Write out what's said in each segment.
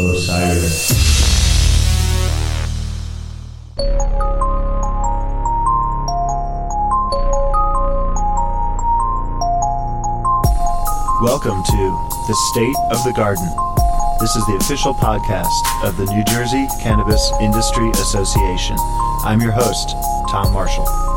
Osiris. Welcome to The State of the Garden. This is the official podcast of the New Jersey Cannabis Industry Association. I'm your host, Tom Marshall.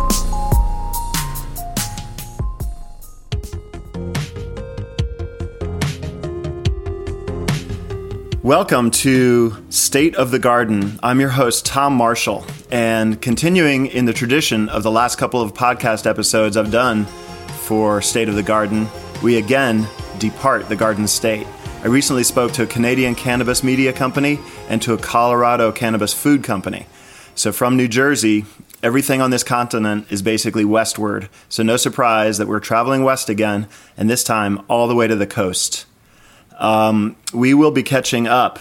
Welcome to State of the Garden. I'm your host, Tom Marshall, and continuing in the tradition of the last couple of podcast episodes I've done for State of the Garden, we again depart the Garden State. I recently spoke to a Canadian cannabis media company and to a Colorado cannabis food company. So from New Jersey, everything on this continent is basically westward. So no surprise that we're traveling west again, and this time all the way to the coast. Um, we will be catching up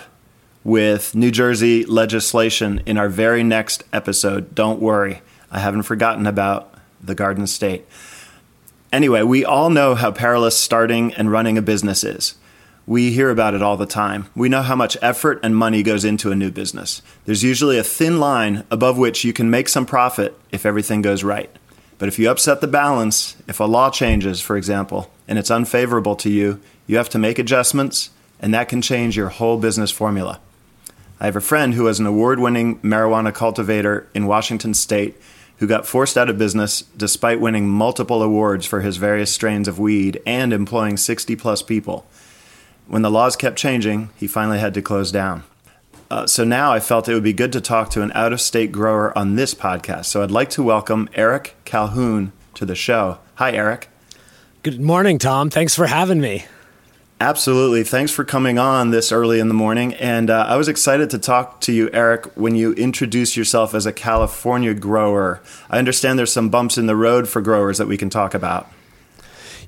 with New Jersey legislation in our very next episode. Don't worry, I haven't forgotten about the Garden State. Anyway, we all know how perilous starting and running a business is. We hear about it all the time. We know how much effort and money goes into a new business. There's usually a thin line above which you can make some profit if everything goes right. But if you upset the balance, if a law changes, for example, and it's unfavorable to you, you have to make adjustments, and that can change your whole business formula. I have a friend who was an award winning marijuana cultivator in Washington state who got forced out of business despite winning multiple awards for his various strains of weed and employing 60 plus people. When the laws kept changing, he finally had to close down. Uh, so now I felt it would be good to talk to an out of state grower on this podcast. So I'd like to welcome Eric Calhoun to the show. Hi, Eric. Good morning, Tom. Thanks for having me. Absolutely. Thanks for coming on this early in the morning. And uh, I was excited to talk to you, Eric, when you introduced yourself as a California grower. I understand there's some bumps in the road for growers that we can talk about.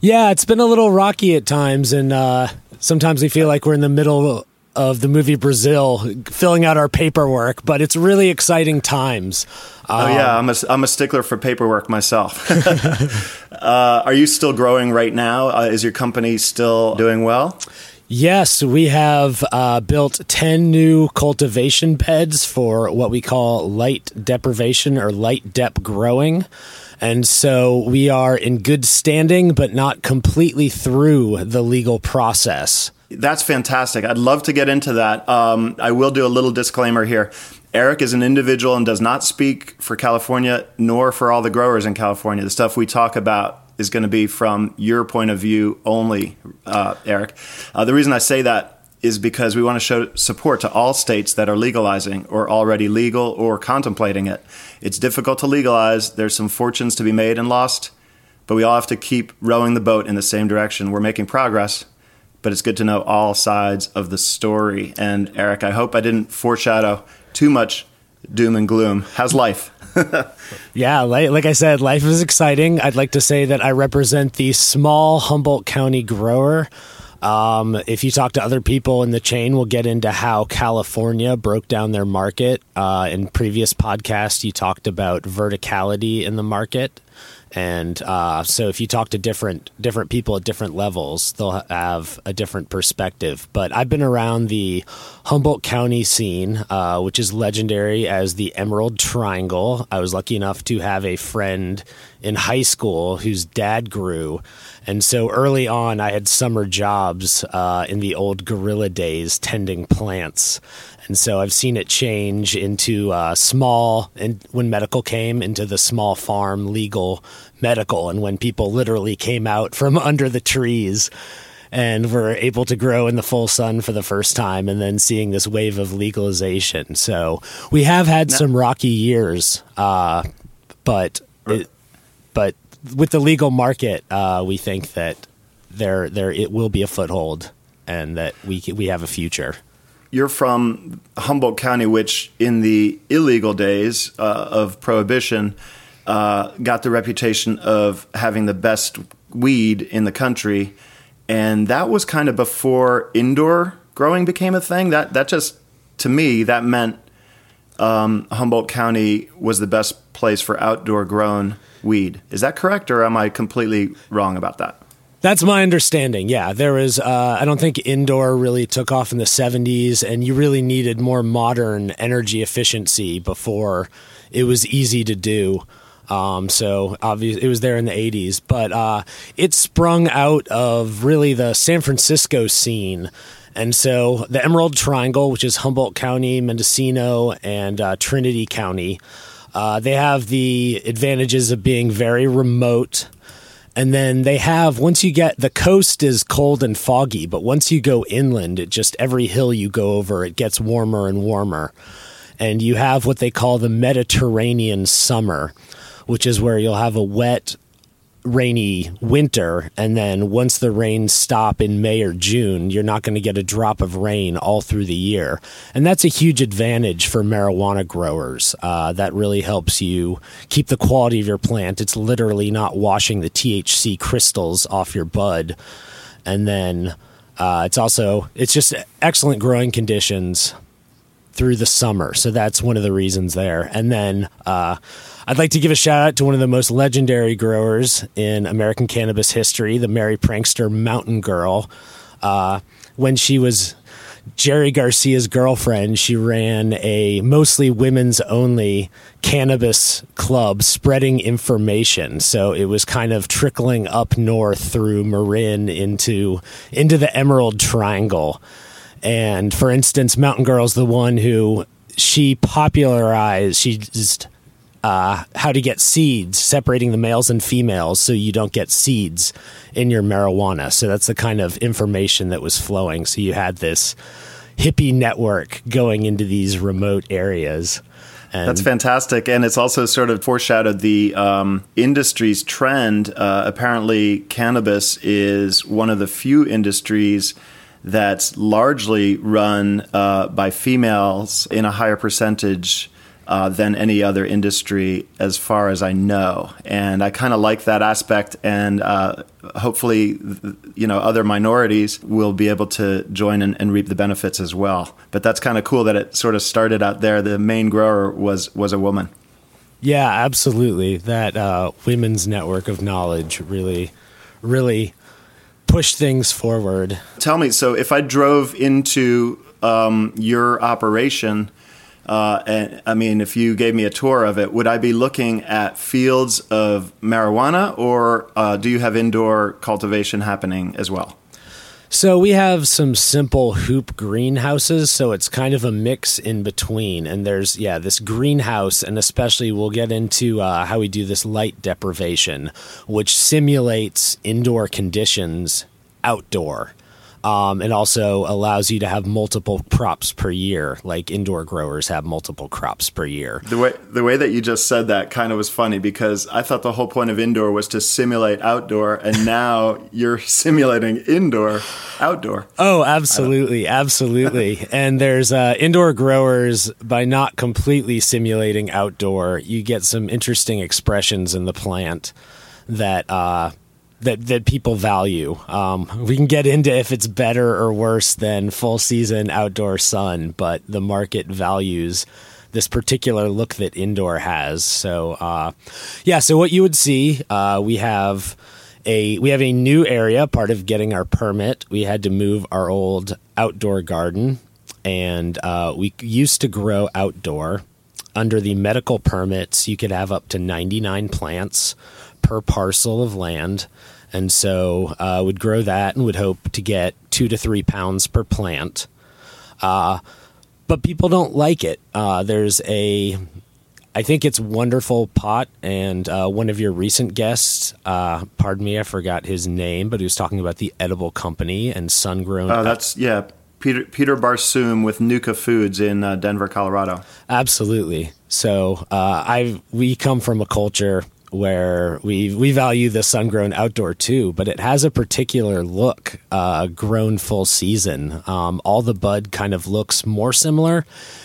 Yeah, it's been a little rocky at times, and uh, sometimes we feel like we're in the middle of the movie Brazil, filling out our paperwork, but it's really exciting times. Oh yeah, I'm a, I'm a stickler for paperwork myself. uh, are you still growing right now? Uh, is your company still doing well? Yes, we have uh, built 10 new cultivation beds for what we call light deprivation or light dep growing. And so we are in good standing, but not completely through the legal process. That's fantastic. I'd love to get into that. Um, I will do a little disclaimer here. Eric is an individual and does not speak for California nor for all the growers in California. The stuff we talk about is going to be from your point of view only, uh, Eric. Uh, the reason I say that is because we want to show support to all states that are legalizing or already legal or contemplating it. It's difficult to legalize, there's some fortunes to be made and lost, but we all have to keep rowing the boat in the same direction. We're making progress, but it's good to know all sides of the story. And Eric, I hope I didn't foreshadow too much doom and gloom. How's life? yeah, like, like, I said, life is exciting. I'd like to say that I represent the small Humboldt County grower. Um, if you talk to other people in the chain, we'll get into how California broke down their market. Uh, in previous podcasts, you talked about verticality in the market. And uh, so, if you talk to different different people at different levels, they'll have a different perspective. But I've been around the Humboldt County scene, uh, which is legendary as the Emerald Triangle. I was lucky enough to have a friend in high school whose dad grew, and so early on, I had summer jobs uh, in the old guerrilla days tending plants. And so I've seen it change into uh, small, and when medical came, into the small farm legal medical, and when people literally came out from under the trees and were able to grow in the full sun for the first time, and then seeing this wave of legalization. So we have had now, some rocky years, uh, but it, but with the legal market, uh, we think that there there it will be a foothold, and that we we have a future you're from Humboldt County, which in the illegal days uh, of prohibition uh, got the reputation of having the best weed in the country, and that was kind of before indoor growing became a thing. That that just to me that meant um, Humboldt County was the best place for outdoor grown weed. Is that correct, or am I completely wrong about that? That's my understanding. Yeah, there was. Uh, I don't think indoor really took off in the '70s, and you really needed more modern energy efficiency before it was easy to do. Um, so obviously, it was there in the '80s, but uh, it sprung out of really the San Francisco scene. And so the Emerald Triangle, which is Humboldt County, Mendocino, and uh, Trinity County, uh, they have the advantages of being very remote and then they have once you get the coast is cold and foggy, but once you go inland, it just every hill you go over, it gets warmer and warmer. And you have what they call the Mediterranean summer, which is where you'll have a wet rainy winter and then once the rains stop in May or June you're not going to get a drop of rain all through the year. And that's a huge advantage for marijuana growers uh, that really helps you keep the quality of your plant. It's literally not washing the THC crystals off your bud. And then uh, it's also it's just excellent growing conditions through the summer so that's one of the reasons there and then uh, I'd like to give a shout out to one of the most legendary growers in American cannabis history, the Merry Prankster Mountain Girl. Uh, when she was Jerry Garcia's girlfriend, she ran a mostly women's only cannabis club spreading information. So it was kind of trickling up north through Marin into into the Emerald Triangle. And for instance, Mountain Girl's the one who she popularized, she just uh, how to get seeds, separating the males and females so you don't get seeds in your marijuana. So that's the kind of information that was flowing. So you had this hippie network going into these remote areas. And That's fantastic. And it's also sort of foreshadowed the um, industry's trend. Uh, apparently, cannabis is one of the few industries that's largely run uh, by females in a higher percentage uh, than any other industry, as far as I know. And I kind of like that aspect, and uh, hopefully, you know, other minorities will be able to join and, and reap the benefits as well. But that's kind of cool that it sort of started out there. The main grower was was a woman. Yeah, absolutely. That uh, women's network of knowledge really, really pushed things forward. Tell me, so if I drove into um, your operation uh, and I mean, if you gave me a tour of it, would I be looking at fields of marijuana, or uh, do you have indoor cultivation happening as well? So we have some simple hoop greenhouses, so it's kind of a mix in between. And there's yeah, this greenhouse, and especially we'll get into uh, how we do this light deprivation, which simulates indoor conditions outdoor um, and also allows you to have multiple crops per year, like indoor growers have multiple crops per year. The way the way that you just said that kind of was funny because I thought the whole point of indoor was to simulate outdoor, and now you're simulating indoor outdoor. Oh, absolutely, absolutely. and there's uh, indoor growers by not completely simulating outdoor, you get some interesting expressions in the plant that. Uh, that that people value. Um, we can get into if it's better or worse than full season outdoor sun, but the market values this particular look that indoor has. So, uh, yeah. So what you would see, uh, we have a we have a new area. Part of getting our permit, we had to move our old outdoor garden, and uh, we used to grow outdoor. Under the medical permits, you could have up to ninety nine plants per parcel of land and so uh, would grow that and would hope to get two to three pounds per plant. Uh, but people don't like it. Uh, there's a, I think it's wonderful pot, and uh, one of your recent guests, uh, pardon me, I forgot his name, but he was talking about the edible company and sun grown. Oh, that's yeah. Peter Peter Barsoom with Nuka Foods in uh, Denver, Colorado. Absolutely. So I we come from a culture where we we value the sun grown outdoor too, but it has a particular look, uh, grown full season. Um, all the bud kind of looks more similar.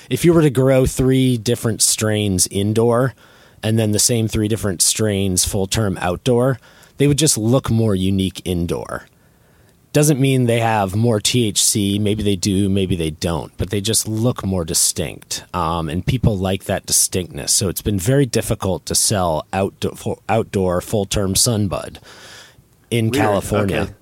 If you were to grow three different strains indoor, and then the same three different strains full term outdoor, they would just look more unique indoor doesn't mean they have more THC. Maybe they do, maybe they don't, but they just look more distinct. Um, and people like that distinctness. So it's been very difficult to sell outdoor, outdoor full term sunbud. in Weird. California. Okay.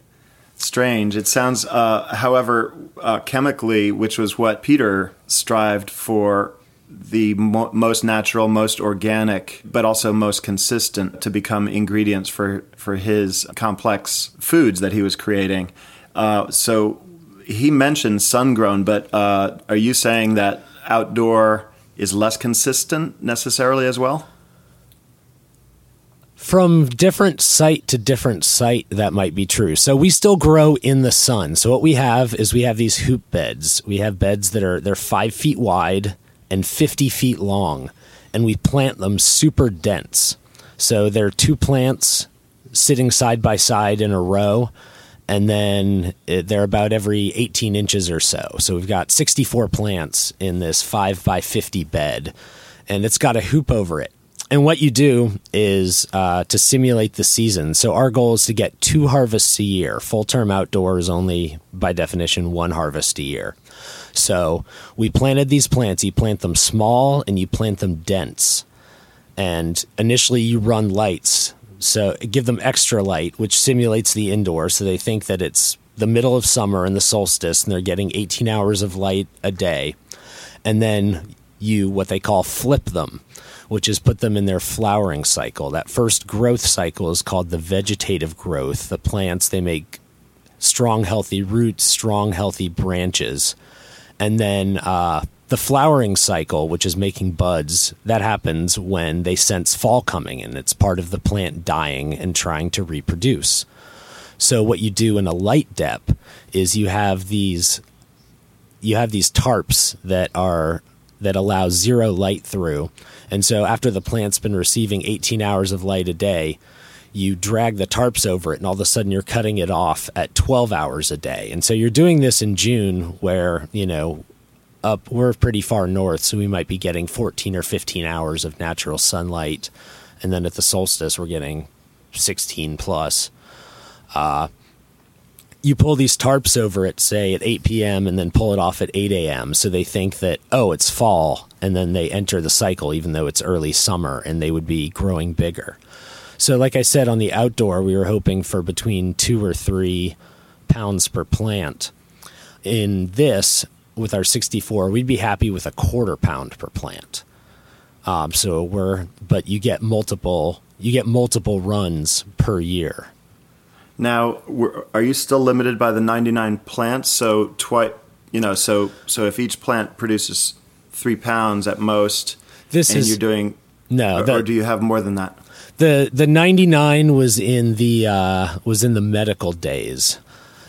Strange. It sounds, uh, however, uh, chemically, which was what Peter strived for, the mo- most natural, most organic, but also most consistent to become ingredients for for his complex foods that he was creating. Uh, so he mentioned sun grown, but uh, are you saying that outdoor is less consistent necessarily as well? From different site to different site, that might be true. So we still grow in the sun. So what we have is we have these hoop beds. We have beds that are they're five feet wide and 50 feet long, and we plant them super dense. So they're two plants sitting side by side in a row, and then they're about every 18 inches or so. So we've got 64 plants in this 5 by 50 bed, and it's got a hoop over it. And what you do is uh, to simulate the season. So our goal is to get two harvests a year. Full term outdoors only, by definition, one harvest a year. So we planted these plants. You plant them small and you plant them dense. And initially, you run lights. So give them extra light, which simulates the indoor. So they think that it's the middle of summer and the solstice, and they're getting 18 hours of light a day. And then you, what they call, flip them which is put them in their flowering cycle. That first growth cycle is called the vegetative growth. The plants, they make strong, healthy roots, strong, healthy branches. And then uh, the flowering cycle, which is making buds, that happens when they sense fall coming and it's part of the plant dying and trying to reproduce. So what you do in a light dep is you have these you have these tarps that are that allow zero light through. And so after the plant's been receiving 18 hours of light a day, you drag the tarps over it and all of a sudden you're cutting it off at 12 hours a day. And so you're doing this in June where, you know, up we're pretty far north, so we might be getting 14 or 15 hours of natural sunlight. And then at the solstice we're getting 16 plus. Uh, you pull these tarps over at say at 8 p.m. and then pull it off at 8 a.m. So they think that oh it's fall and then they enter the cycle even though it's early summer and they would be growing bigger. So like I said on the outdoor we were hoping for between 2 or 3 pounds per plant. In this with our 64 we'd be happy with a quarter pound per plant. Um, so we're but you get multiple you get multiple runs per year. Now, are you still limited by the 99 plants? So twice, you know, so so if each plant produces three pounds at most, this and is, you're doing no, or, or, do you have more than that? The the 99 was in the uh, was in the medical days.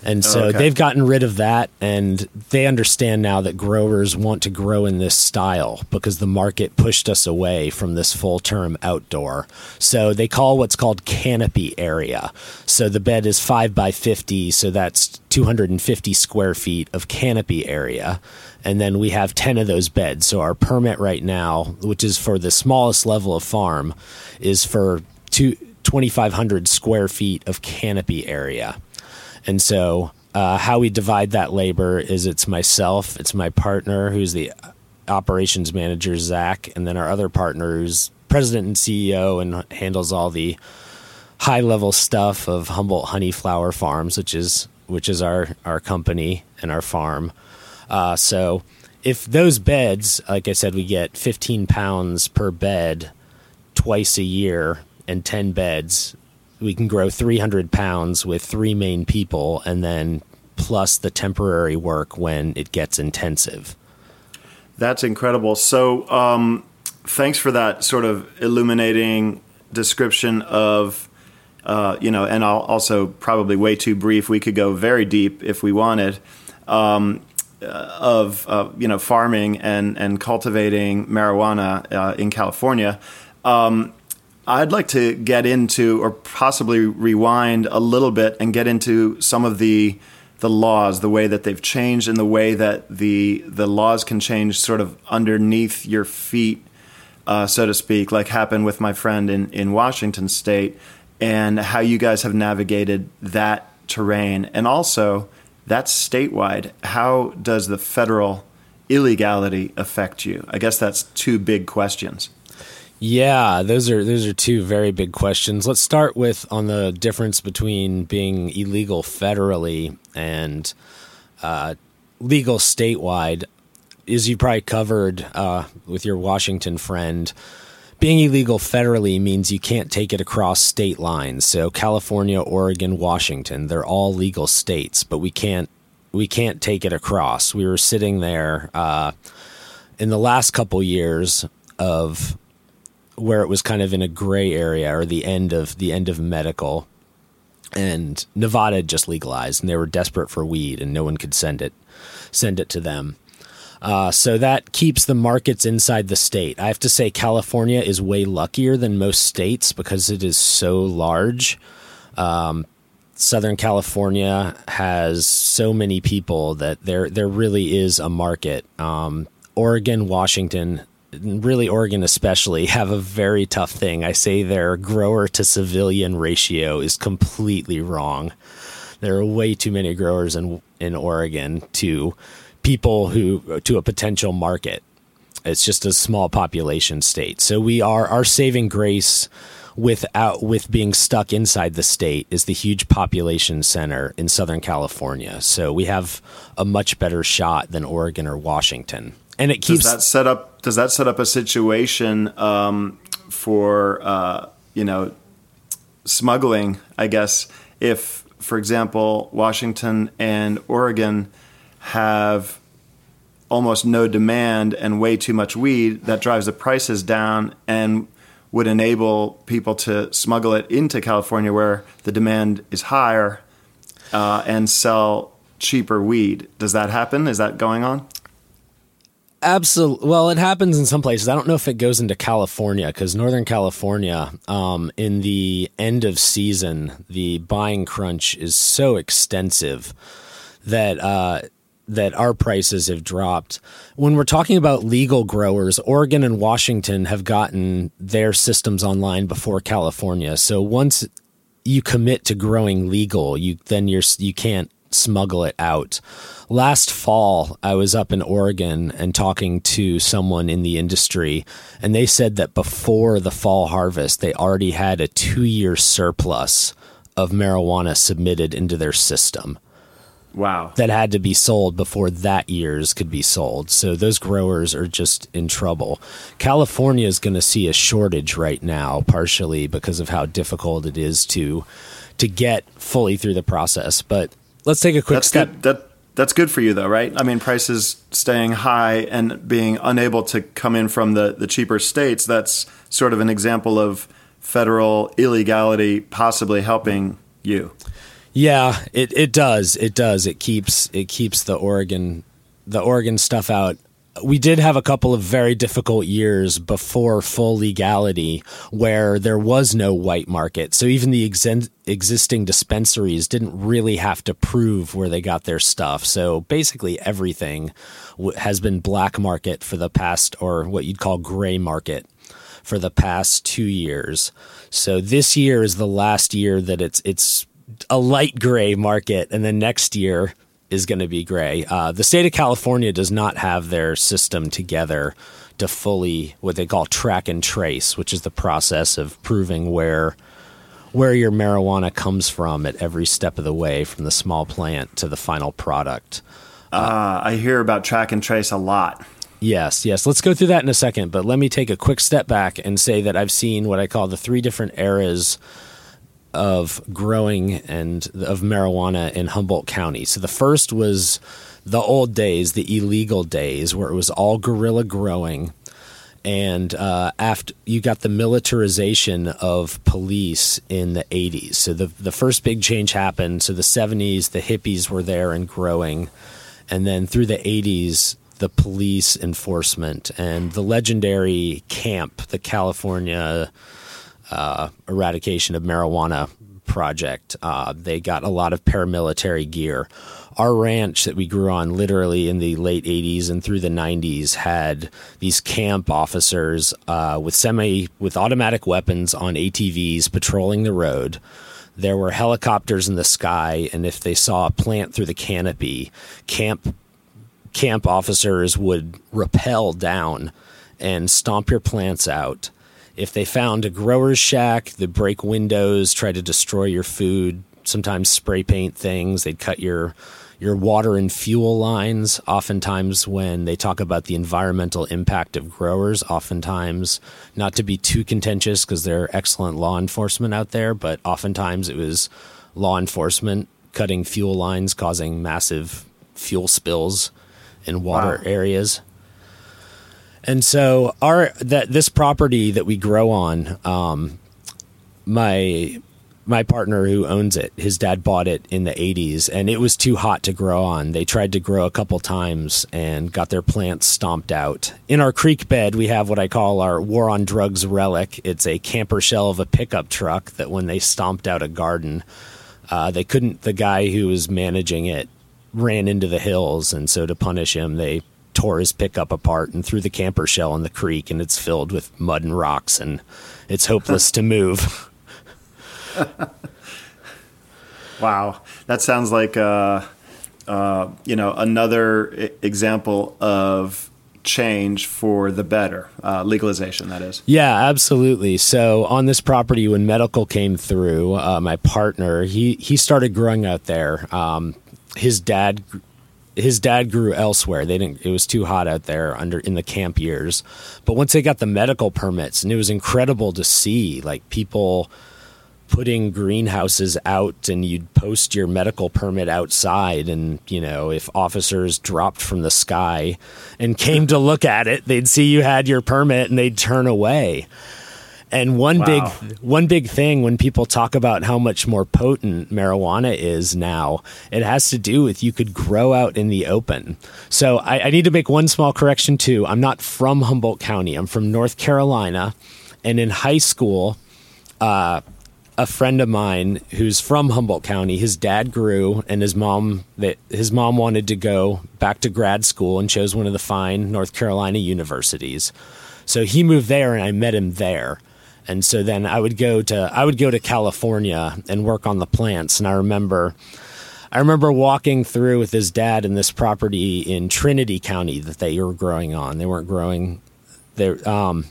And so okay. they've gotten rid of that, and they understand now that growers want to grow in this style because the market pushed us away from this full term outdoor. So they call what's called canopy area. So the bed is 5 by 50, so that's 250 square feet of canopy area. And then we have 10 of those beds. So our permit right now, which is for the smallest level of farm, is for two, 2,500 square feet of canopy area. And so, uh, how we divide that labor is it's myself, it's my partner, who's the operations manager, Zach, and then our other partner, who's president and CEO and handles all the high level stuff of Humboldt Honey Flower Farms, which is which is our our company and our farm. Uh, so, if those beds, like I said, we get 15 pounds per bed twice a year and 10 beds we can grow 300 pounds with three main people and then plus the temporary work when it gets intensive. That's incredible. So, um, thanks for that sort of illuminating description of, uh, you know, and I'll also probably way too brief. We could go very deep if we wanted. Um, of uh, you know farming and and cultivating marijuana uh, in California. Um, I'd like to get into, or possibly rewind a little bit and get into some of the the laws, the way that they've changed, and the way that the the laws can change, sort of underneath your feet, uh, so to speak, like happened with my friend in in Washington State, and how you guys have navigated that terrain, and also that's statewide. How does the federal illegality affect you? I guess that's two big questions. Yeah, those are those are two very big questions. Let's start with on the difference between being illegal federally and uh, legal statewide. As you probably covered uh, with your Washington friend, being illegal federally means you can't take it across state lines. So California, Oregon, Washington, they're all legal states, but we can't we can't take it across. We were sitting there uh, in the last couple years of where it was kind of in a gray area or the end of the end of medical and Nevada just legalized and they were desperate for weed and no one could send it send it to them. Uh, so that keeps the markets inside the state. I have to say, California is way luckier than most states because it is so large. Um, Southern California has so many people that there there really is a market. Um, Oregon, Washington, really Oregon especially have a very tough thing. I say their grower to civilian ratio is completely wrong. There are way too many growers in in Oregon to people who to a potential market. It's just a small population state. So we are our saving grace without with being stuck inside the state is the huge population center in Southern California. So we have a much better shot than Oregon or Washington. And it keeps does that set up does that set up a situation um, for uh, you know smuggling? I guess if, for example, Washington and Oregon have almost no demand and way too much weed, that drives the prices down and would enable people to smuggle it into California where the demand is higher uh, and sell cheaper weed. Does that happen? Is that going on? Absolutely. Well, it happens in some places. I don't know if it goes into California because Northern California, um, in the end of season, the buying crunch is so extensive that uh, that our prices have dropped. When we're talking about legal growers, Oregon and Washington have gotten their systems online before California. So once you commit to growing legal, you then you're you can't smuggle it out. Last fall, I was up in Oregon and talking to someone in the industry, and they said that before the fall harvest, they already had a two year surplus of marijuana submitted into their system. Wow. That had to be sold before that year's could be sold. So those growers are just in trouble. California is going to see a shortage right now, partially because of how difficult it is to to get fully through the process. But let's take a quick that's step. Good. That that's good for you though, right? I mean, prices staying high and being unable to come in from the the cheaper states. That's sort of an example of federal illegality possibly helping you. Yeah, it, it does. It does. It keeps it keeps the Oregon the Oregon stuff out. We did have a couple of very difficult years before full legality where there was no white market. So even the ex- existing dispensaries didn't really have to prove where they got their stuff. So basically everything w- has been black market for the past or what you'd call gray market for the past 2 years. So this year is the last year that it's it's a light gray market, and then next year is going to be gray. Uh, the state of California does not have their system together to fully what they call track and trace, which is the process of proving where where your marijuana comes from at every step of the way, from the small plant to the final product. Uh, I hear about track and trace a lot. Yes, yes. Let's go through that in a second, but let me take a quick step back and say that I've seen what I call the three different eras of growing and of marijuana in Humboldt County. So the first was the old days, the illegal days, where it was all guerrilla growing. And uh, after you got the militarization of police in the 80s. So the, the first big change happened. So the 70s, the hippies were there and growing. And then through the 80s, the police enforcement and the legendary CAMP, the California uh, eradication of marijuana project. Uh, they got a lot of paramilitary gear. Our ranch that we grew on literally in the late 80s and through the 90s had these CAMP officers uh, with semi with automatic weapons on ATVs patrolling the road. There were helicopters in the sky, and if they saw a plant through the canopy, CAMP CAMP officers would rappel down and stomp your plants out if they found a grower's shack, they'd break windows, try to destroy your food, sometimes spray paint things. They'd cut your your water and fuel lines. Oftentimes, when they talk about the environmental impact of growers, oftentimes, not to be too contentious because there are excellent law enforcement out there, but oftentimes it was law enforcement cutting fuel lines, causing massive fuel spills in water wow. areas. And so our that this property that we grow on, um, my my partner who owns it, his dad bought it in the 80s and it was too hot to grow on. They tried to grow a couple times and got their plants stomped out. In our creek bed, we have what I call our war on drugs relic. It's a camper shell of a pickup truck that when they stomped out a garden, uh, they couldn't, the guy who was managing it ran into the hills. And so to punish him, they tore his pickup apart and threw the camper shell in the creek, and it's filled with mud and rocks, and it's hopeless to move. wow, that sounds like uh, uh, you know another example of change for the better uh, legalization that is. Yeah absolutely. So on this property when medical came through uh, my partner he he started growing out there. Um, his dad his dad grew elsewhere. They didn't. It was too hot out there under in the CAMP years. But once they got the medical permits, and it was incredible to see like people putting greenhouses out, and you'd post your medical permit outside, and you know if officers dropped from the sky and came to look at it, they'd see you had your permit, and they'd turn away. And one wow. big one big thing when people talk about how much more potent marijuana is now, it has to do with you could grow out in the open. So I, I need to make one small correction too. I'm not from Humboldt County. I'm from North Carolina, and in high school, uh, a friend of mine who's from Humboldt County, his dad grew, and his mom that his mom wanted to go back to grad school and chose one of the fine North Carolina universities. So he moved there, and I met him there. And so then I would go to I would go to California and work on the plants. And I remember I remember walking through with his dad in this property in Trinity County that they were growing on. They weren't growing there um,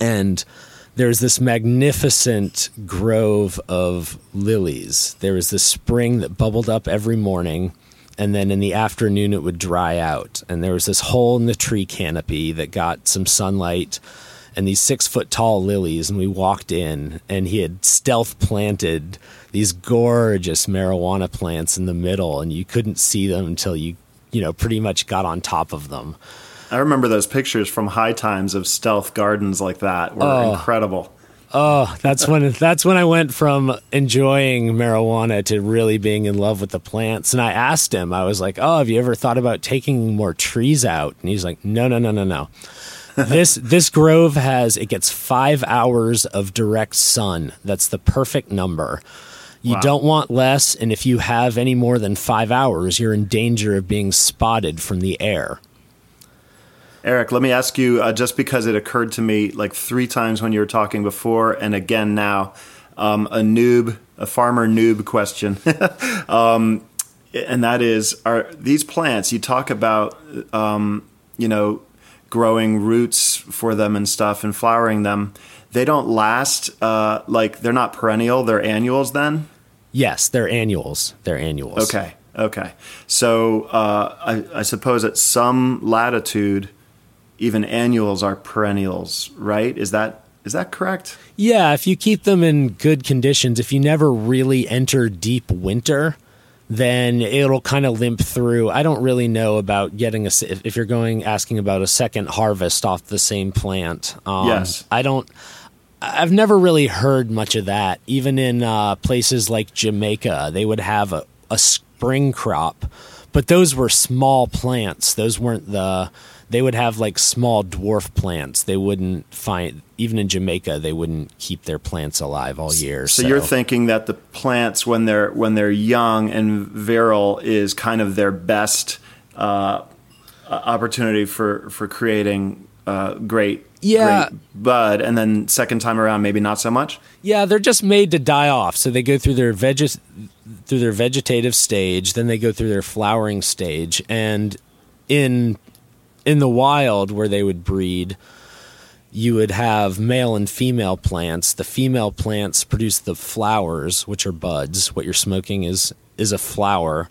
and there's this magnificent grove of lilies. There was this spring that bubbled up every morning, and then in the afternoon it would dry out. And there was this hole in the tree canopy that got some sunlight and these six foot tall lilies. And we walked in, and he had stealth planted these gorgeous marijuana plants in the middle, and you couldn't see them until you, you know, pretty much got on top of them. I remember those pictures from High Times of stealth gardens like that were oh. incredible. Oh, that's when that's when I went from enjoying marijuana to really being in love with the plants. And I asked him, I was like, "Oh, have you ever thought about taking more trees out?" And he's like, "No, no, no, no, no this this grove has it gets five hours of direct sun. That's the perfect number. You wow. don't want less, and if you have any more than five hours, you're in danger of being spotted from the air. Eric, let me ask you, uh, just because it occurred to me like three times when you were talking before, and again now, um, a noob, a farmer noob question, um, and that is: Are these plants you talk about? Um, you know, growing roots for them and stuff and flowering them, they don't last uh, like they're not perennial. They're annuals then. Yes, they're annuals. They're annuals. Okay. Okay. So uh, I, I suppose at some latitude, even annuals are perennials, right? Is that is that correct? Yeah, if you keep them in good conditions, if you never really enter deep winter, then it'll kind of limp through. I don't really know about getting a if you're going asking about a second harvest off the same plant. Um, yes, I don't. I've never really heard much of that. Even in uh, places like Jamaica, they would have a, a spring crop, but those were small plants. Those weren't the they would have like small dwarf plants. They wouldn't find even in Jamaica they wouldn't keep their plants alive all year. So, so, you're thinking that the plants when they're when they're young and virile is kind of their best uh, opportunity for for creating uh, great yeah great bud, and then second time around maybe not so much. Yeah, they're just made to die off. So they go through their veg through their vegetative stage, then they go through their flowering stage, and in in the wild where they would breed, you would have male and female plants. The female plants produce the flowers, which are buds. What you're smoking is is a flower,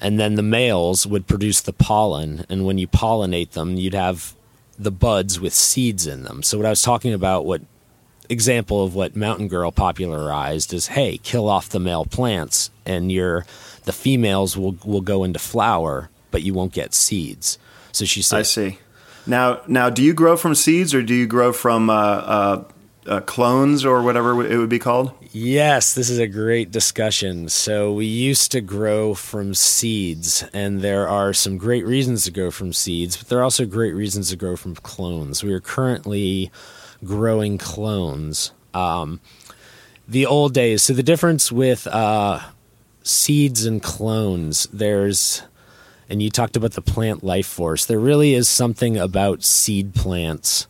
and then the males would produce the pollen. And when you pollinate them, you'd have the buds with seeds in them. So what I was talking about, what example of what Mountain Girl popularized is, hey, kill off the male plants, and your the females will will go into flower, but you won't get seeds. So she said, I see. Now, now, do you grow from seeds or do you grow from uh, uh, uh, clones or whatever it would be called? Yes, this is a great discussion. So we used to grow from seeds, and there are some great reasons to grow from seeds, but there are also great reasons to grow from clones. We are currently growing clones. Um, the old days. So the difference with uh, seeds and clones, there's and you talked about the plant life force. There really is something about seed plants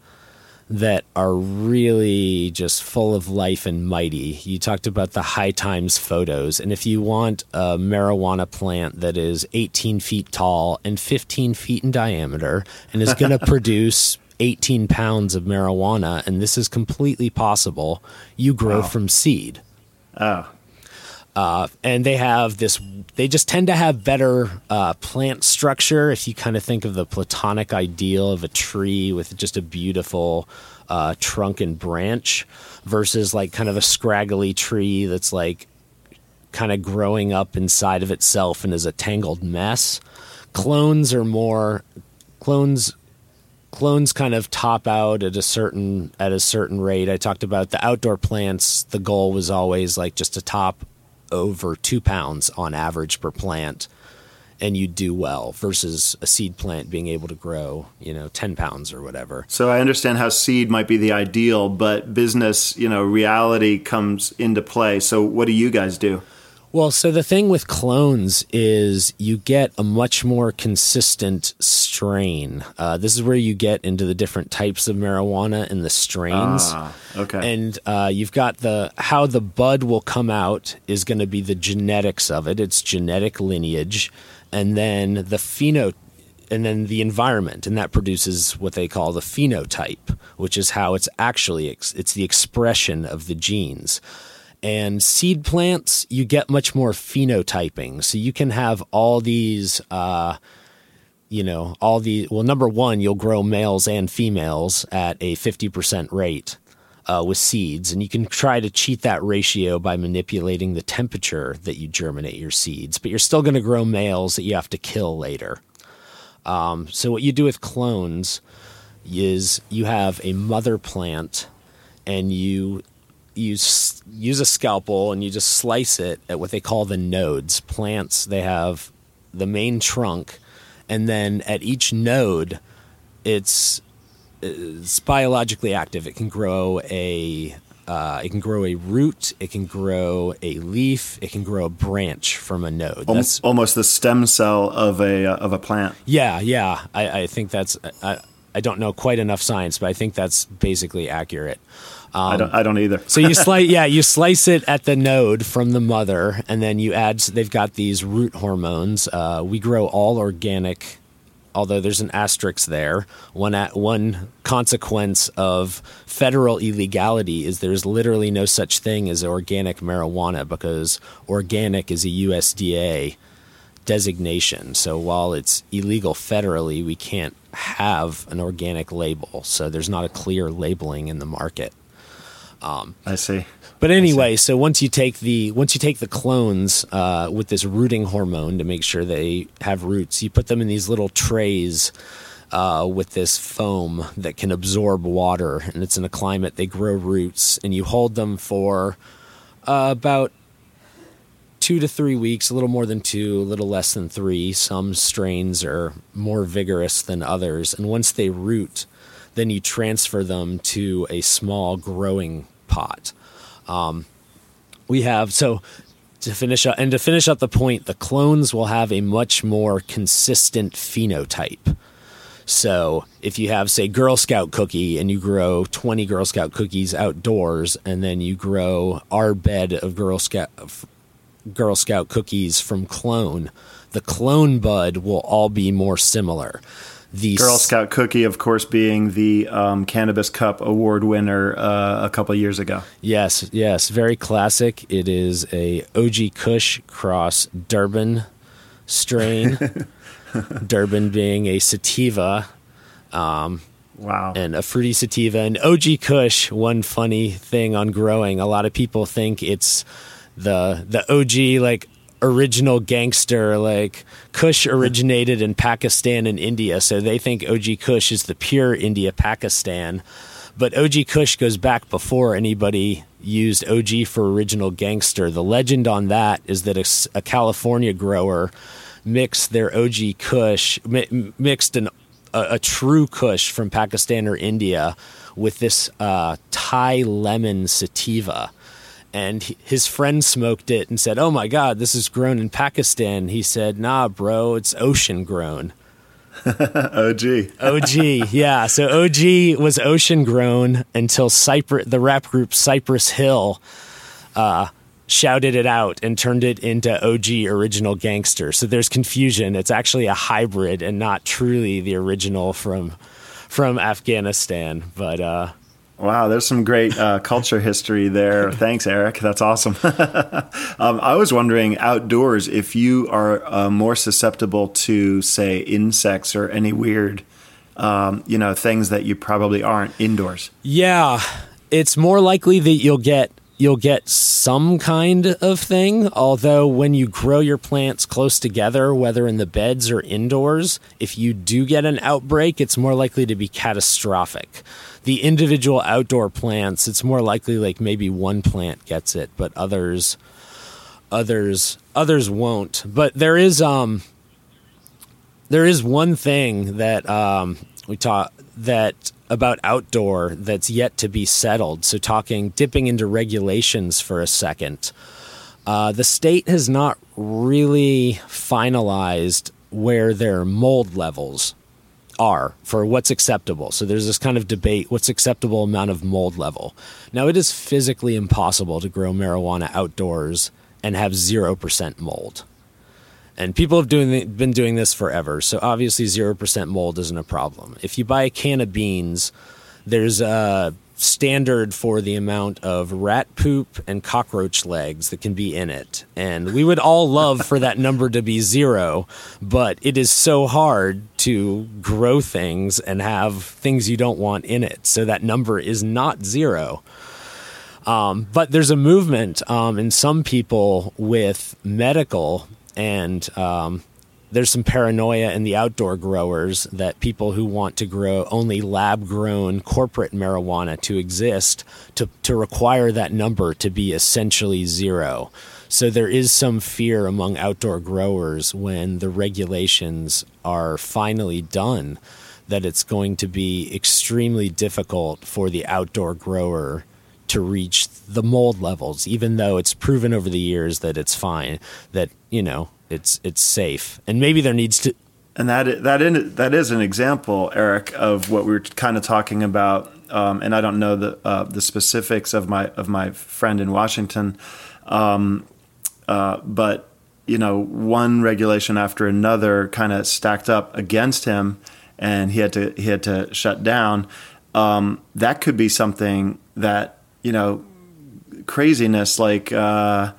that are really just full of life and mighty. You talked about the high times photos. And if you want a marijuana plant that is 18 feet tall and 15 feet in diameter and is going to produce 18 pounds of marijuana, and this is completely possible, you grow wow. from seed. Oh, uh, and they have this, they just tend to have better uh, plant structure. If you kind of think of the platonic ideal of a tree with just a beautiful uh, trunk and branch versus like kind of a scraggly tree that's like kind of growing up inside of itself and is a tangled mess. Clones are more, clones clones kind of top out at a certain at a certain rate. I talked about the outdoor plants. The goal was always like just to top over two pounds on average per plant and you do well versus a seed plant being able to grow, you know, 10 pounds or whatever. So I understand how seed might be the ideal, but business, you know, reality comes into play. So what do you guys do? Well, so the thing with clones is you get a much more consistent strain. Uh, this is where you get into the different types of marijuana and the strains. Ah, okay. And uh, you've got the how the bud will come out is going to be the genetics of it. It's genetic lineage, and then the phenotype and then the environment and that produces what they call the phenotype which is how it's actually it's the expression of the genes and seed plants, you get much more phenotyping. So you can have all these, uh, you know, all the, well, number one, you'll grow males and females at a 50% rate. Uh, with seeds, and you can try to cheat that ratio by manipulating the temperature that you germinate your seeds, but you're still going to grow males that you have to kill later. Um, so, what you do with clones is you have a mother plant and you you s- use a scalpel and you just slice it at what they call the nodes. Plants, they have the main trunk, and then at each node, it's, it's biologically active. It can grow a uh, it can grow a root, it can grow a leaf, it can grow a branch from a node. That's almost the stem cell of a uh, of a plant. Yeah, yeah. I, I think that's I, I don't know quite enough science, but I think that's basically accurate. Um, I don't. I don't either. so you slice, yeah, you slice it at the node from the mother, and then you add. They've got these root hormones. Uh, we grow all organic, although there's an asterisk there. One at one consequence of federal illegality is there's literally no such thing as organic marijuana because organic is a USDA designation. So while it's illegal federally, we can't have an organic label. So there's not a clear labeling in the market. Um, I see. But anyway, so once you take the once you take the clones uh, with this rooting hormone to make sure they have roots, you put them in these little trays uh, with this foam that can absorb water, and it's in a climate they grow roots, and you hold them for uh, about two to three weeks, a little more than two, a little less than three. Some strains are more vigorous than others, and once they root, then you transfer them to a small growing pot. Um, we have so to finish up and to finish up the point, the clones will have a much more consistent phenotype. So if you have, say, Girl Scout cookie and you grow 20 Girl Scout cookies outdoors, and then you grow our bed of Girl Scout Girl Scout cookies from clone, the clone bud will all be more similar the Girl Scout cookie, of course, being the um, Cannabis Cup award winner uh, a couple years ago. Yes, yes, very classic. It is a OG Kush cross Durban strain. Durban being a sativa. Um, Wow. and a fruity sativa and OG Kush. One funny thing on growing, a lot of people think it's the the OG like original gangster like Kush originated in Pakistan and India, so they think OG Kush is the pure India Pakistan. But OG Kush goes back before anybody used OG for original gangster. The legend on that is that a California grower mixed their OG Kush, mi- mixed an a, a true Kush from Pakistan or India with this uh, Thai lemon sativa. And his friend smoked it and said, "Oh my God, this is grown in Pakistan." He said, "Nah, bro, it's ocean grown." OG. OG, yeah. So OG was ocean grown until Cypress, the rap group Cypress Hill, uh, shouted it out and turned it into OG original gangster. So there's confusion. It's actually a hybrid and not truly the original from from Afghanistan. But uh, Wow, there's some great uh, culture history there. Thanks, Eric. That's awesome. um, I was wondering outdoors if you are uh, more susceptible to, say, insects or any weird, um, you know, things that you probably aren't indoors. Yeah, it's more likely that you'll get you'll get some kind of thing. Although when you grow your plants close together, whether in the beds or indoors, if you do get an outbreak, it's more likely to be catastrophic. The individual outdoor plants, it's more likely like maybe one plant gets it, but others others others won't. But there is um there is one thing that um, we taught that about outdoor that's yet to be settled. So, talking, dipping into regulations for a second. Uh, the state has not really finalized where their mold levels are for what's acceptable. So there's this kind of debate what's acceptable amount of mold level. Now it is physically impossible to grow marijuana outdoors and have 0% mold. And people have doing been doing this forever. So obviously 0% mold isn't a problem. If you buy a can of beans, there's a standard for the amount of rat poop and cockroach legs that can be in it. And we would all love for that number to be zero, but it is so hard to grow things and have things you don't want in it. So that number is not zero. Um, but there's a movement um, in some people with medical and um, there's some paranoia in the outdoor growers that people who want to grow only lab grown corporate marijuana to exist to, to require that number to be essentially zero. So there is some fear among outdoor growers when the regulations are finally done that it's going to be extremely difficult for the outdoor grower to reach the mold levels, even though it's proven over the years that it's fine, that you know it's it's safe, and maybe there needs to. And that that in, that is an example, Eric, of what we were kind of talking about. Um, and I don't know the uh, the specifics of my of my friend in Washington, um, uh, but you know, one regulation after another kind of stacked up against him, and he had to he had to shut down. Um, that could be something that you know craziness like uh,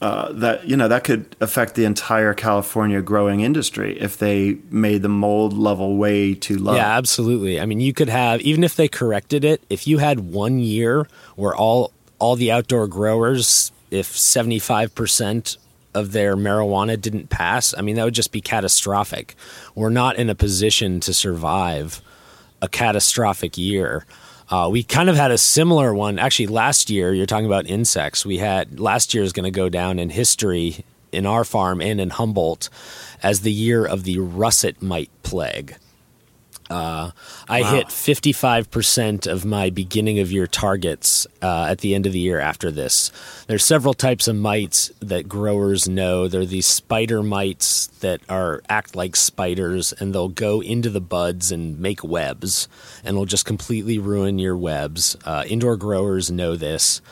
uh, that you know that could affect the entire California growing industry if they made the mold level way too low. Yeah, absolutely. I mean, you could have even if they corrected it, if you had one year where all all the outdoor growers, if seventy five percent of their marijuana didn't pass, I mean that would just be catastrophic. We're not in a position to survive a catastrophic year. Uh, we kind of had a similar one actually last year. You're talking about insects. We had last year is going to go down in history in our farm and in Humboldt as the year of the russet mite plague. Uh, I Wow. hit 55% of my beginning of year targets uh, at the end of the year after this. There's several types of mites that growers know. They're these spider mites that are act like spiders and they'll go into the buds and make webs and will just completely ruin your webs. Uh, indoor growers know this.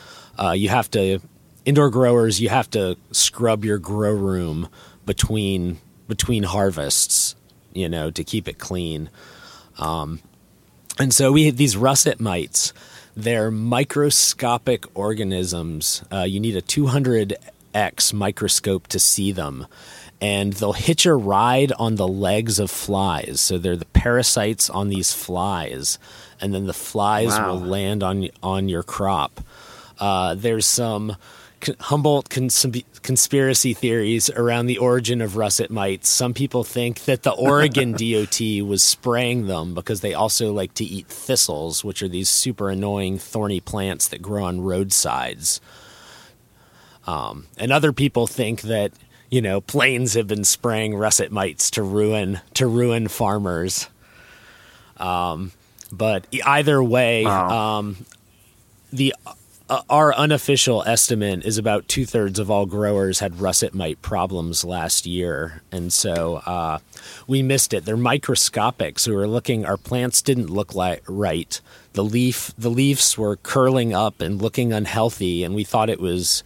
Uh, you have to indoor growers, you have to scrub your grow room between between harvests you know, to keep it clean. Um, and so we have these russet mites. They're microscopic organisms. Uh, you need a 200x microscope to see them. And they'll hitch a ride on the legs of flies. So they're the parasites on these flies. And then the flies Wow. will land on, on your crop. Uh, there's some Humboldt cons- conspiracy theories around the origin of russet mites. Some people think that the Oregon DOT was spraying them because they also like to eat thistles, which are these super annoying thorny plants that grow on roadsides. Um, and other people think that you know planes have been spraying russet mites to ruin to ruin farmers. Um, but either way, Wow. um, the uh, our unofficial estimate is about two thirds of all growers had russet mite problems last year, and so uh, we missed it. They're microscopic, so we were looking. Our plants didn't look like right. The leaf, the leaves were curling up and looking unhealthy, and we thought it was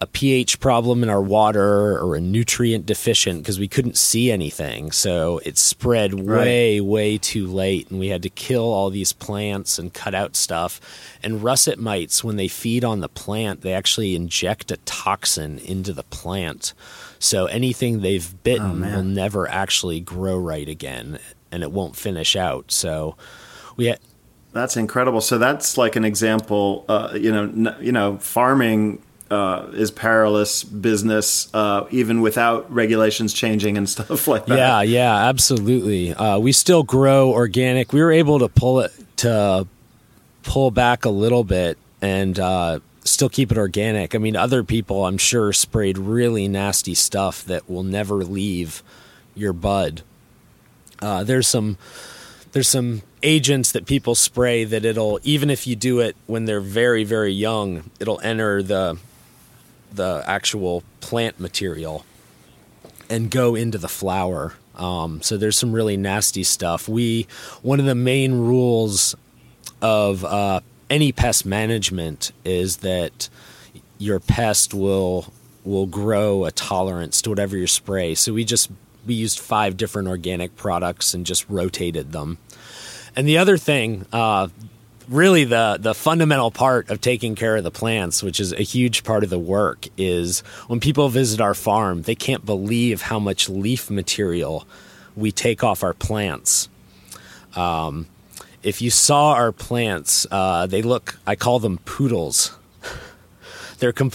a pH problem in our water or a nutrient deficient because we couldn't see anything. So it spread way, way too late, and we had to kill all these plants and cut out stuff. And russet mites, when they feed on the plant, they actually inject a toxin into the plant. So anything they've bitten man. will never actually grow right again, and it won't finish out. So we had. That's incredible. So that's like an example. Uh, you know, n- you know, farming uh, is perilous business, uh, even without regulations changing and stuff like that. Yeah, yeah, absolutely. Uh, we still grow organic. We were able to pull it to pull back a little bit and uh, still keep it organic. I mean, other people, I'm sure, sprayed really nasty stuff that will never leave your bud. Uh, there's some there's some agents that people spray that it'll even if you do it when they're very very young, it'll enter the the actual plant material and go into the flower. Um, so there's some really nasty stuff. We one of the main rules of uh, any pest management is that your pest will will grow a tolerance to whatever you spray. So we just we used five different organic products and just rotated them. And the other thing, uh, really the the fundamental part of taking care of the plants, which is a huge part of the work, is when people visit our farm, they can't believe how much leaf material we take off our plants. Um, if you saw our plants, uh, they look. I call them poodles. They're com-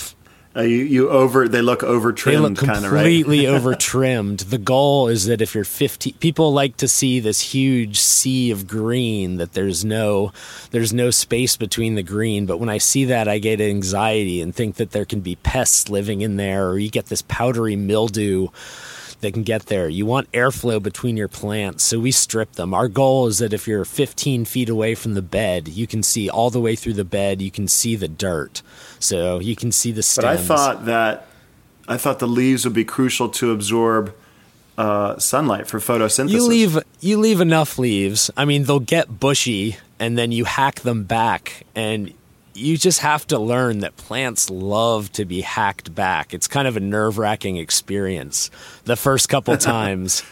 Uh, you, you over they look over trimmed, kind of right. completely over trimmed. The goal is that if you're 15, people like to see this huge sea of green. That there's no, there's no space between the green. But when I see that, I get anxiety and think that there can be pests living in there, or you get this powdery mildew that can get there. You want airflow between your plants, so we strip them. Our goal is that if you're 15 feet away from the bed, you can see all the way through the bed. You can see the dirt, so you can see the stems. But. I thought that I thought the leaves would be crucial to absorb uh, sunlight for photosynthesis. You leave you leave enough leaves. I mean, they'll get bushy, and then you hack them back, and you just have to learn that plants love to be hacked back. It's kind of a nerve wracking experience the first couple times,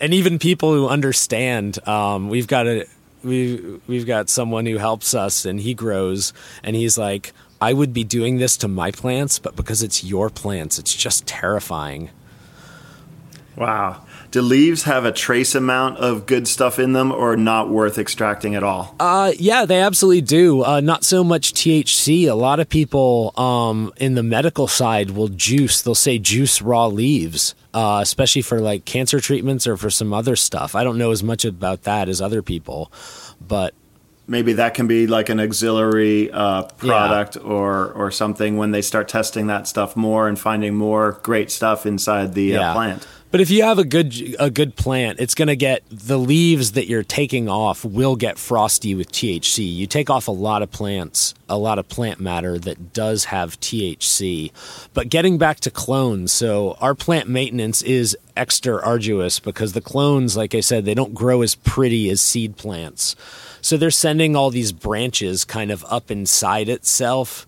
and even people who understand. Um, we've got a we we've got someone who helps us, and he grows, and he's like. I would be doing this to my plants, but because it's your plants, it's just terrifying. Wow. Do leaves have a trace amount of good stuff in them, or not worth extracting at all? Uh, yeah, they absolutely do. Uh, not so much THC. A lot of people um, in the medical side will juice. They'll say juice raw leaves, uh, especially for like cancer treatments or for some other stuff. I don't know as much about that as other people, but Maybe that can be like an auxiliary uh, product or or something when they start testing that stuff more and finding more great stuff inside the uh, plant. But if you have a good a good plant, it's going to get the leaves that you're taking off will get frosty with THC. You take off a lot of plants, a lot of plant matter that does have THC. But getting back to clones, so our plant maintenance is extra arduous because the clones, like I said, they don't grow as pretty as seed plants. So they're sending all these branches kind of up inside itself.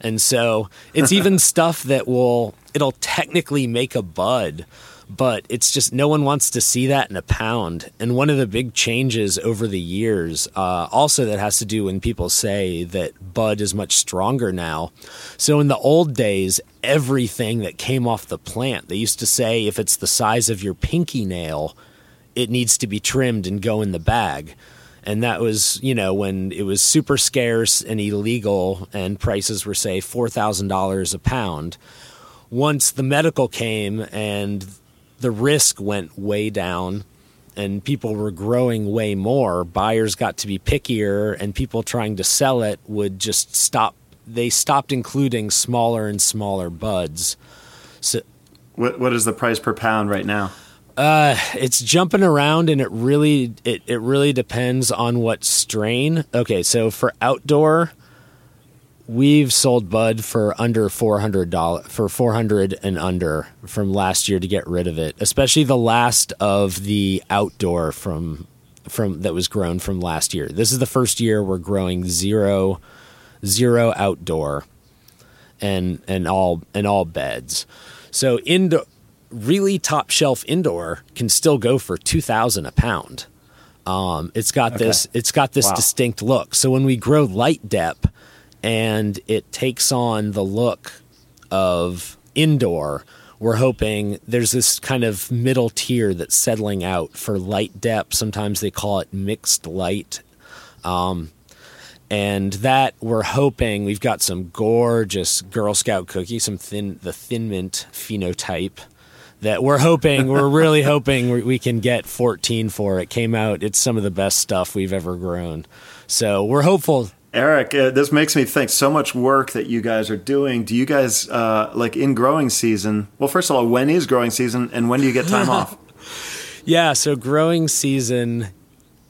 And so it's even stuff that will it'll technically make a bud, but it's just no one wants to see that in a pound. And one of the big changes over the years, uh, also that has to do when people say that bud is much stronger now. So in the old days, everything that came off the plant, they used to say if it's the size of your pinky nail, it needs to be trimmed and go in the bag. And that was, you know, when it was super scarce and illegal and prices were, say, $4,000 a pound. Once the medical came and the risk went way down and people were growing way more, buyers got to be pickier and people trying to sell it would just stop. They stopped including smaller and smaller buds. So, what, what is the price per pound right now? Uh, it's jumping around, and it really it, it really depends on what strain. Okay, so for outdoor, we've sold bud for under four hundred dollars for four hundred and under from last year to get rid of it, especially the last of the outdoor from from that was grown from last year. This is the first year we're growing zero zero outdoor and and all and all beds. So indoor really top shelf indoor can still go for two thousand a pound. Um, it's got okay. this it's got this wow. distinct look. So when we grow light dep and it takes on the look of indoor, we're hoping there's this kind of middle tier that's settling out for light dep. Sometimes they call it mixed light. Um, and that we're hoping we've got some gorgeous Girl Scout cookies, some thin the thin mint phenotype that we're hoping, we're really hoping we can get 14 for. It came out, it's some of the best stuff we've ever grown. So we're hopeful. Eric, uh, this makes me think so much work that you guys are doing. Do you guys, uh, like in growing season? Well, first of all, when is growing season and when do you get time off? Yeah, so growing season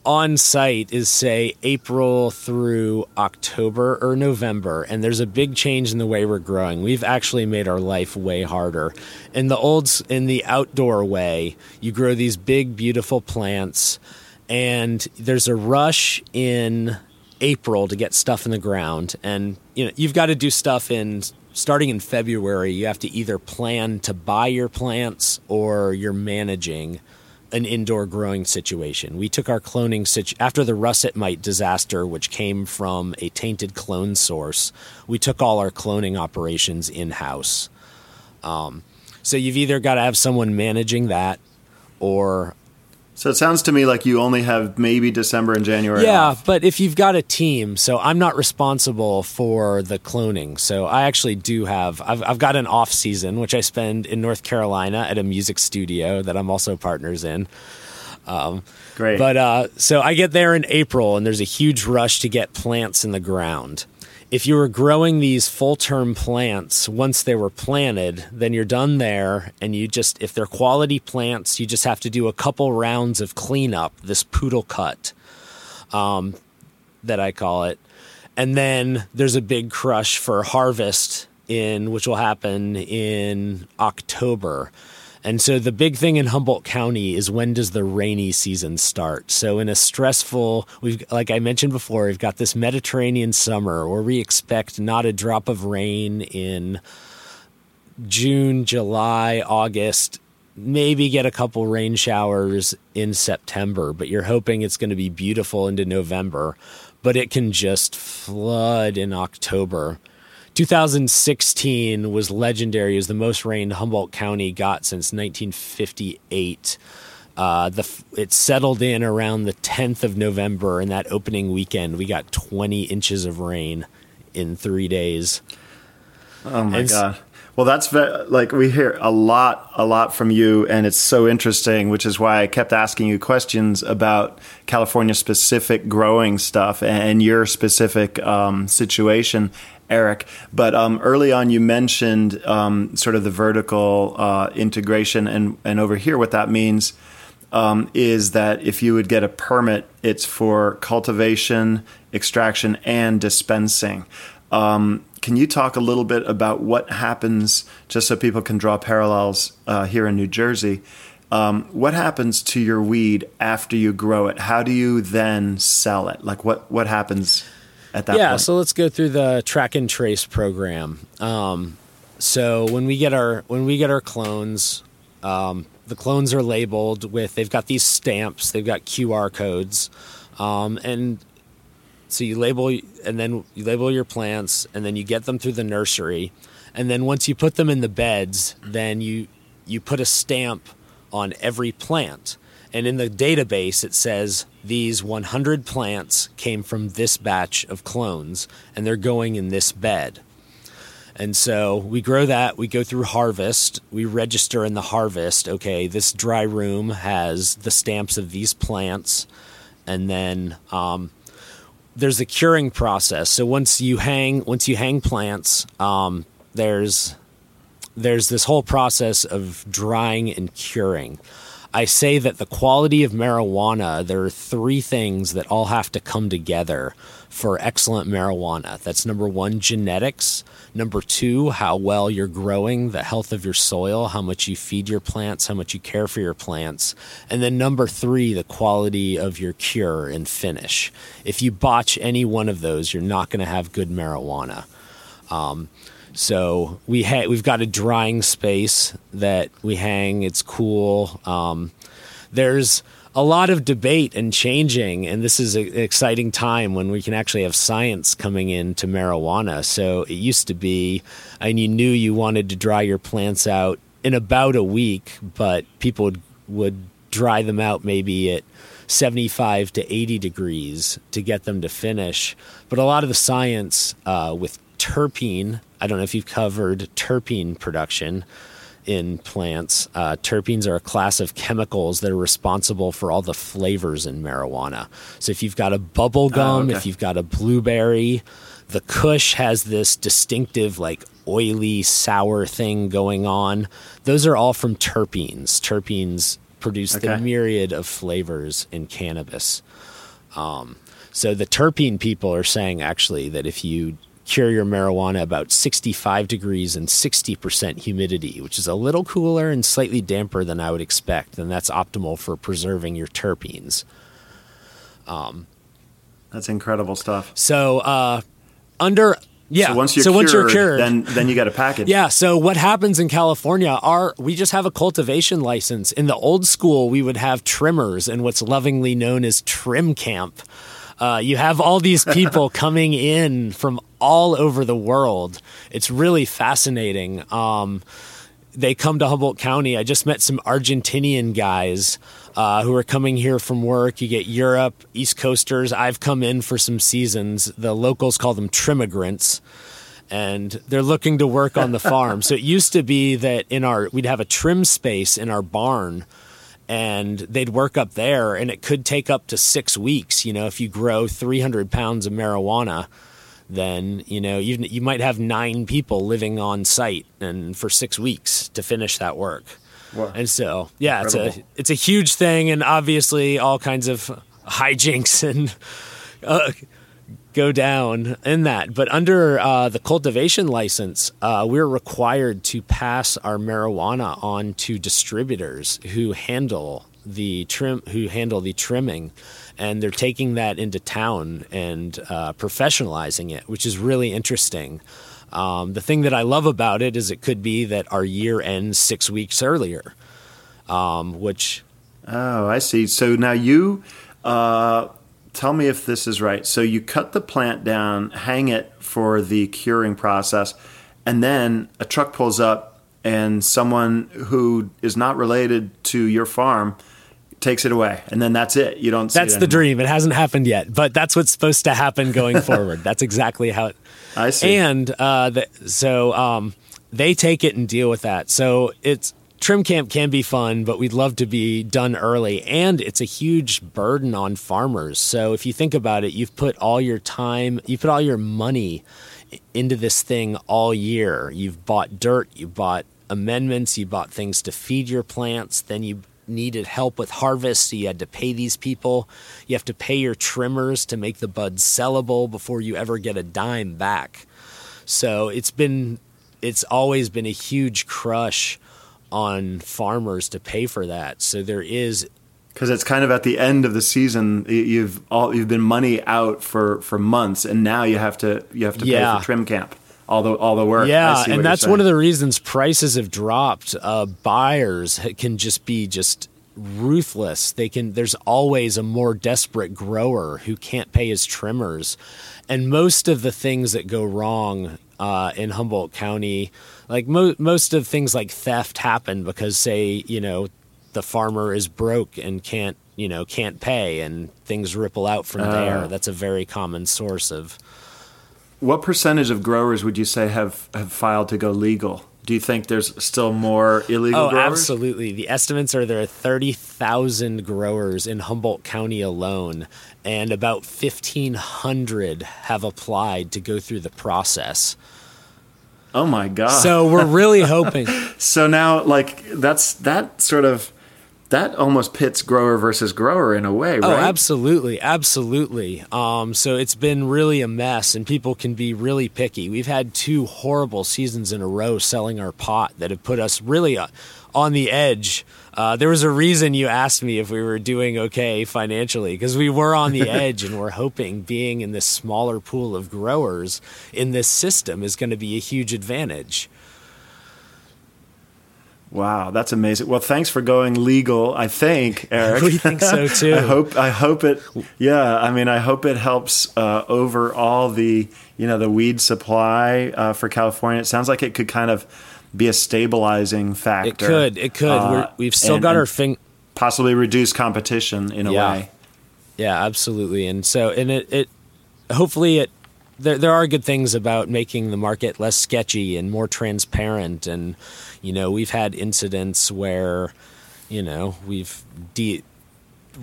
on site is say April through October or November, and there's a big change in the way we're growing. We've actually made our life way harder. In the old, in the outdoor way, you grow these big, beautiful plants, and there's a rush in April to get stuff in the ground, and you know you've got to do stuff in starting in February. You have to either plan to buy your plants or you're managing an indoor growing situation. We took our cloning situ- after the russet mite disaster, which came from a tainted clone source. We took all our cloning operations in house. Um, so you've either got to have someone managing that, or so it sounds to me like you only have maybe December and January. Yeah, off. but if you've got a team, so I'm not responsible for the cloning. So I actually do have. I've, I've got an off season, which I spend in North Carolina at a music studio that I'm also partners in. Um, Great. But uh, so I get there in April, and there's a huge rush to get plants in the ground if you were growing these full term plants once they were planted, then you're done there. And you just, if they're quality plants, you just have to do a couple rounds of cleanup, this poodle cut um, that I call it. And then there's a big crush for harvest in which will happen in October. And so the big thing in Humboldt County is when does the rainy season start? So in a stressful, we've like I mentioned before, we've got this Mediterranean summer where we expect not a drop of rain in June, July, August, maybe get a couple rain showers in September, but you're hoping it's going to be beautiful into November, but it can just flood in October. 2016 was legendary as the most rain Humboldt County got since 1958. Uh, the it settled in around the 10th of November, and that opening weekend we got 20 inches of rain in three days. Oh my and god! Well, that's ve- like we hear a lot, a lot from you, and it's so interesting. Which is why I kept asking you questions about California specific growing stuff and your specific um, situation. Eric. But um, early on, you mentioned um, sort of the vertical uh, integration, and and over here, what that means um, is that if you would get a permit, it's for cultivation, extraction, and dispensing. Um, can you talk a little bit about what happens, just so people can draw parallels uh, here in New Jersey? Um, what happens to your weed after you grow it? How do you then sell it? Like what what happens? At that yeah, point? so let's go through the track and trace program. Um, so when we get our when we get our clones, um, the clones are labeled with they've got these stamps, they've got QR codes, um, and so you label and then you label your plants, and then you get them through the nursery, and then once you put them in the beds, then you you put a stamp on every plant. And in the database, it says these 100 plants came from this batch of clones and they're going in this bed. And so we grow that, we go through harvest, we register in the harvest. Okay, this dry room has the stamps of these plants. And then um, there's a curing process. So once you hang, once you hang plants, um, there's there's this whole process of drying and curing. I say that the quality of marijuana, there are three things that all have to come together for excellent marijuana. That's number one, genetics. Number two, how well you're growing, the health of your soil, how much you feed your plants, how much you care for your plants. And then number three, the quality of your cure and finish. If you botch any one of those, you're not going to have good marijuana. Um, so we ha- we've got a drying space that we hang. It's cool. Um, there's a lot of debate and changing, and this is an exciting time when we can actually have science coming into marijuana. So it used to be, and you knew you wanted to dry your plants out in about a week, but people would, would dry them out maybe at 75 to 80 degrees to get them to finish. But a lot of the science uh, with terpene I don't know if you've covered terpene production in plants. Uh, terpenes are a class of chemicals that are responsible for all the flavors in marijuana. So if you've got a bubble gum, oh, okay. if you've got a blueberry, the Kush has this distinctive, like oily, sour thing going on. Those are all from terpenes. Terpenes produce okay. the myriad of flavors in cannabis. Um, so the terpene people are saying actually that if you cure your marijuana about 65 degrees and 60% humidity, which is a little cooler and slightly damper than I would expect. And that's optimal for preserving your terpenes. Um, that's incredible stuff. So, uh, under yeah. So once you're, so cured, once you're cured, then then you got a package. Yeah. So what happens in California are we just have a cultivation license. In the old school, we would have trimmers and what's lovingly known as trim camp. Uh, you have all these people coming in from all over the world. It's really fascinating. Um, they come to Humboldt County. I just met some Argentinian guys uh, who are coming here from work. You get Europe, East Coasters. I've come in for some seasons. The locals call them trimigrants And they're looking to work on the farm. so it used to be that in our we'd have a trim space in our barn and they'd work up there and it could take up to six weeks you know if you grow 300 pounds of marijuana then you know you, you might have nine people living on site and for six weeks to finish that work wow. and so yeah Incredible. it's a it's a huge thing and obviously all kinds of hijinks and uh, go down in that. But under uh, the cultivation license, uh, we're required to pass our marijuana on to distributors who handle the trim, who handle the trimming, and they're taking that into town and uh, professionalizing it, which is really interesting. Um, the thing that I love about it is it could be that our year ends six weeks earlier, um, which. Oh, I see. So now you uh, tell me if this is right. So you cut the plant down, hang it for the curing process, and then a truck pulls up and someone who is not related to your farm takes it away and then that's it. You don't that's the dream. It hasn't happened yet but that's what's supposed to happen going forward. That's exactly how it i see. And uh, the, so um, they take it and deal with that. So it's trim camp can be fun, but we'd love to be done early. And it's a huge burden on farmers. So if you think about it, you've put all your time, you put all your money into this thing all year. You've bought dirt, you bought amendments, you bought things to feed your plants, then you needed help with harvest, so you had to pay these people. You have to pay your trimmers to make the buds sellable before you ever get a dime back. So it's been it's always been a huge crush on farmers to pay for that. So there is because it's kind of at the end of the season. You've all you've been money out for for months, and now you have to you have to yeah. pay for trim camp. all the all the work. Yeah, and that's one of the reasons prices have dropped. Uh, buyers can just be just ruthless. They can. There's always a more desperate grower who can't pay his trimmers, and most of the things that go wrong uh, in Humboldt County, like mo- most of things like theft, happen because, say, you know, the farmer is broke and can't you know can't pay, and things ripple out from uh. there. That's a very common source of what percentage of growers would you say have, have filed to go legal? Do you think there's still more illegal oh, growers? absolutely. The estimates are there are 30,000 growers in Humboldt County alone, and about 1,500 have applied to go through the process. Oh my god! So we're really hoping. so now, like that's that sort of that almost pits grower versus grower in a way, oh, right? Oh, absolutely, absolutely. Um, so it's been really a mess, and people can be really picky. We've had two horrible seasons in a row selling our pot that have put us really uh, on the edge. Uh, there was a reason you asked me if we were doing okay financially because we were on the edge and we're hoping being in this smaller pool of growers in this system is going to be a huge advantage. Wow, that's amazing. Well, thanks for going legal. I think Eric. we think so too. I hope. I hope it. Yeah, I mean, I hope it helps uh, over all the you know the weed supply uh, for California. It sounds like it could kind of be a stabilizing factor. It could. It could. Uh, we have still and, got our thing. Possibly reduce competition in a yeah. way. Yeah, absolutely. And so, and it, it hopefully it there there are good things about making the market less sketchy and more transparent and you know we've had incidents where you know we've de-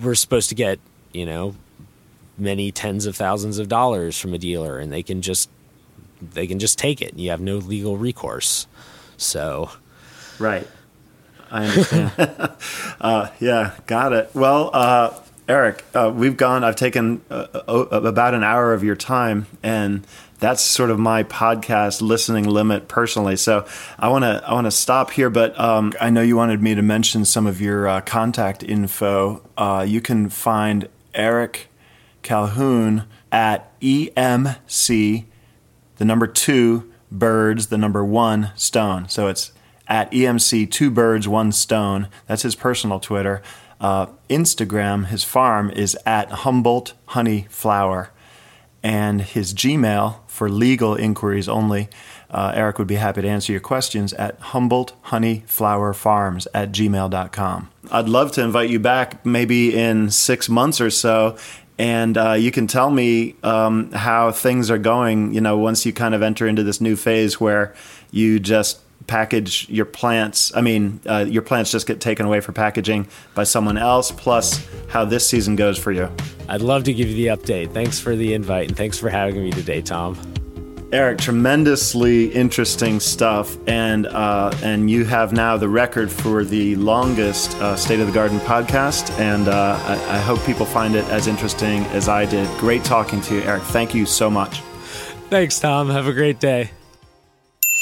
we're supposed to get you know many tens of thousands of dollars from a dealer and they can just they can just take it you have no legal recourse. So right. I understand. Uh, yeah got it. Well uh, Eric, uh, we've gone. I've taken uh, uh, about an hour of your time, and that's sort of my podcast listening limit personally. So I want to I want to stop here, but um, I know you wanted me to mention some of your uh, contact info. Uh, you can find Eric Calhoun at EMC, the number two birds, the number one stone. So it's at EMC two birds one stone. That's his personal Twitter uh, Instagram, his farm is at Humboldt Honey Flower, and his Gmail for legal inquiries only. Uh, Eric would be happy to answer your questions at Humboldt Honey Flower Farms at gmail.com. I'd love to invite you back maybe in six months or so and uh, you can tell me um, how things are going. You know, once you kind of enter into this new phase where you just package your plants. I mean, uh, your plants just get taken away for packaging by someone else, plus how this season goes for you. I'd love to give you the update. Thanks for the invite and thanks for having me today, Tom. Eric, tremendously interesting stuff, and uh, and you have now the record for the longest uh, State of the Garden podcast, and uh, I, I hope people find it as interesting as I did. Great talking to you, Eric. Thank you so much. Thanks, Tom. Have a great day.